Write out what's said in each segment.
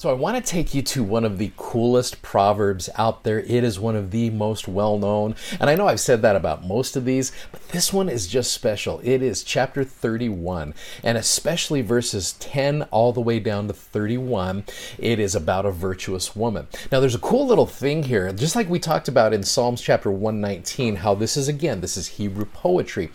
So, I want to take you to one of the coolest proverbs out there. It is one of the most well known. And I know I've said that about most of these, but this one is just special. It is chapter 31, and especially verses 10 all the way down to 31. It is about a virtuous woman. Now, there's a cool little thing here, just like we talked about in Psalms chapter 119, how this is again, this is Hebrew poetry.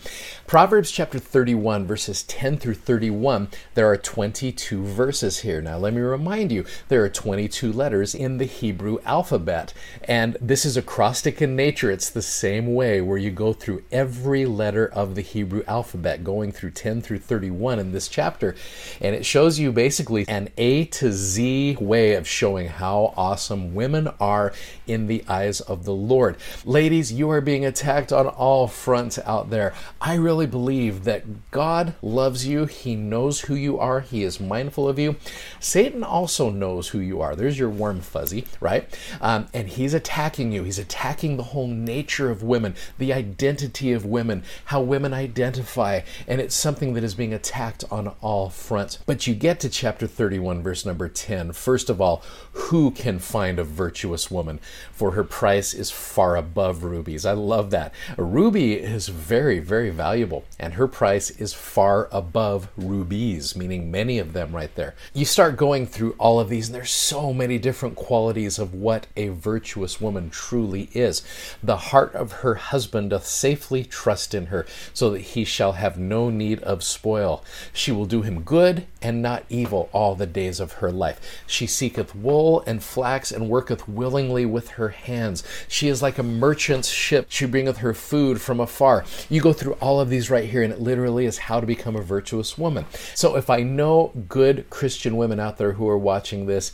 Proverbs chapter 31, verses 10 through 31, there are 22 verses here. Now, let me remind you, there are 22 letters in the Hebrew alphabet. And this is acrostic in nature. It's the same way where you go through every letter of the Hebrew alphabet, going through 10 through 31 in this chapter. And it shows you basically an A to Z way of showing how awesome women are in the eyes of the Lord. Ladies, you are being attacked on all fronts out there. I really believe that God loves you. He knows who you are. He is mindful of you. Satan also knows knows who you are. There's your warm fuzzy, right? Um, and he's attacking you. He's attacking the whole nature of women, the identity of women, how women identify. And it's something that is being attacked on all fronts. But you get to chapter 31, verse number 10. First of all, who can find a virtuous woman? For her price is far above rubies. I love that. A ruby is very, very valuable, and her price is far above rubies, meaning many of them right there. You start going through all of these these, and there's so many different qualities of what a virtuous woman truly is. The heart of her husband doth safely trust in her, so that he shall have no need of spoil. She will do him good and not evil all the days of her life. She seeketh wool and flax, and worketh willingly with her hands. She is like a merchant's ship. She bringeth her food from afar. You go through all of these right here, and it literally is how to become a virtuous woman. So if I know good Christian women out there who are watching this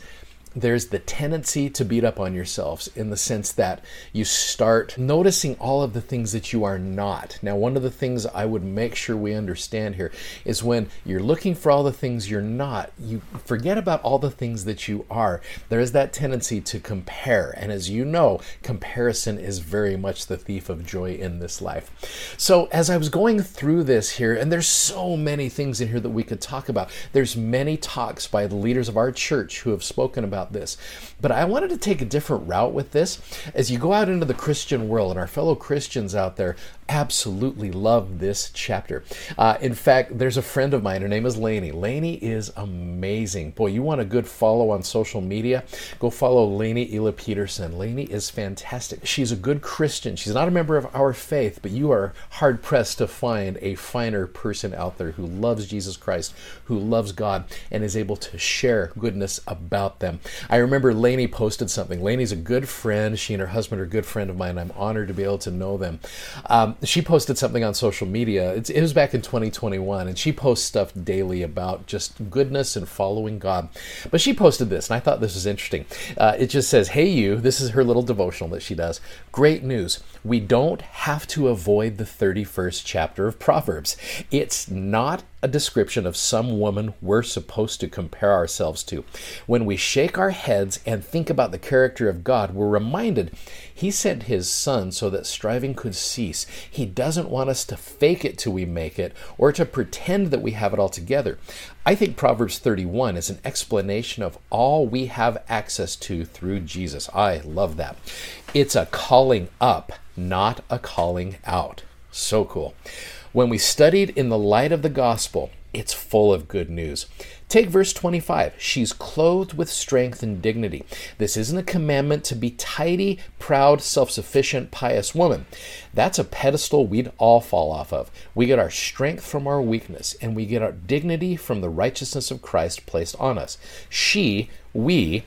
there's the tendency to beat up on yourselves in the sense that you start noticing all of the things that you are not. Now, one of the things I would make sure we understand here is when you're looking for all the things you're not, you forget about all the things that you are. There is that tendency to compare. And as you know, comparison is very much the thief of joy in this life. So, as I was going through this here, and there's so many things in here that we could talk about, there's many talks by the leaders of our church who have spoken about about this. But I wanted to take a different route with this. As you go out into the Christian world, and our fellow Christians out there absolutely love this chapter. Uh, in fact, there's a friend of mine. Her name is Lainey. Lainey is amazing. Boy, you want a good follow on social media? Go follow Lainey Ela Peterson. Lainey is fantastic. She's a good Christian. She's not a member of our faith, but you are hard pressed to find a finer person out there who loves Jesus Christ, who loves God, and is able to share goodness about them. I remember Lainey posted something. Lainey's a good friend. She and her husband are a good friend of mine. I'm honored to be able to know them. Um, she posted something on social media. It's, it was back in 2021, and she posts stuff daily about just goodness and following God. But she posted this, and I thought this was interesting. Uh, it just says, Hey, you, this is her little devotional that she does. Great news. We don't have to avoid the 31st chapter of Proverbs. It's not a description of some woman we're supposed to compare ourselves to. When we shake our heads and think about the character of God, we're reminded He sent His Son so that striving could cease. He doesn't want us to fake it till we make it or to pretend that we have it all together. I think Proverbs 31 is an explanation of all we have access to through Jesus. I love that. It's a calling up, not a calling out. So cool. When we studied in the light of the gospel, it's full of good news. Take verse 25. She's clothed with strength and dignity. This isn't a commandment to be tidy, proud, self sufficient, pious woman. That's a pedestal we'd all fall off of. We get our strength from our weakness, and we get our dignity from the righteousness of Christ placed on us. She, we,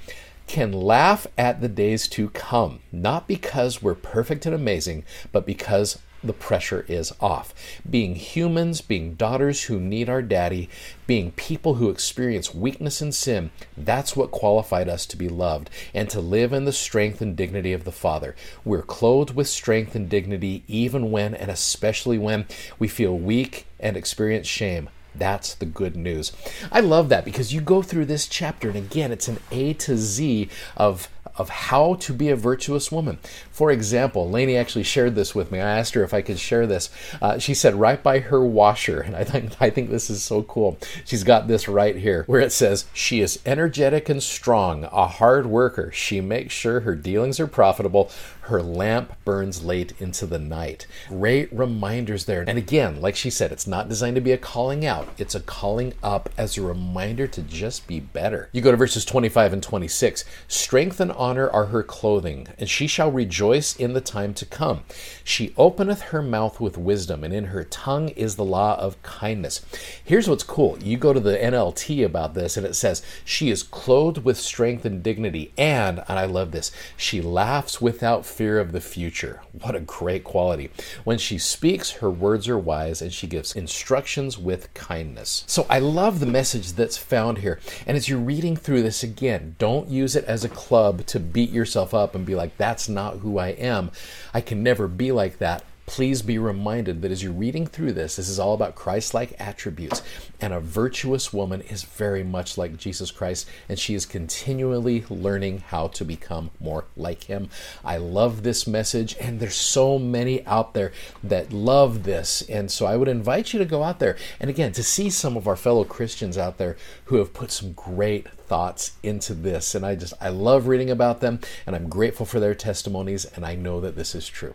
can laugh at the days to come, not because we're perfect and amazing, but because the pressure is off. Being humans, being daughters who need our daddy, being people who experience weakness and sin, that's what qualified us to be loved and to live in the strength and dignity of the Father. We're clothed with strength and dignity even when and especially when we feel weak and experience shame. That's the good news. I love that because you go through this chapter, and again, it's an A to Z of of how to be a virtuous woman. For example, Lainey actually shared this with me. I asked her if I could share this. Uh, she said right by her washer, and I think I think this is so cool. She's got this right here where it says she is energetic and strong, a hard worker. She makes sure her dealings are profitable. Her lamp burns late into the night. Great reminders there. And again, like she said, it's not designed to be a calling out, it's a calling up as a reminder to just be better. You go to verses 25 and 26. Strength and honor are her clothing, and she shall rejoice in the time to come. She openeth her mouth with wisdom, and in her tongue is the law of kindness. Here's what's cool. You go to the NLT about this, and it says, She is clothed with strength and dignity, and, and I love this, she laughs without fear of the future. What a great quality. When she speaks, her words are wise, and she gives instructions with kindness. So I love the message that's found here. And as you're reading through this again, don't use it as a club to beat yourself up and be like, that's not who I am. I can never be like that please be reminded that as you're reading through this, this is all about Christ like attributes. And a virtuous woman is very much like Jesus Christ, and she is continually learning how to become more like him. I love this message, and there's so many out there that love this. And so I would invite you to go out there and again to see some of our fellow Christians out there who have put some great thoughts into this. And I just, I love reading about them, and I'm grateful for their testimonies, and I know that this is true.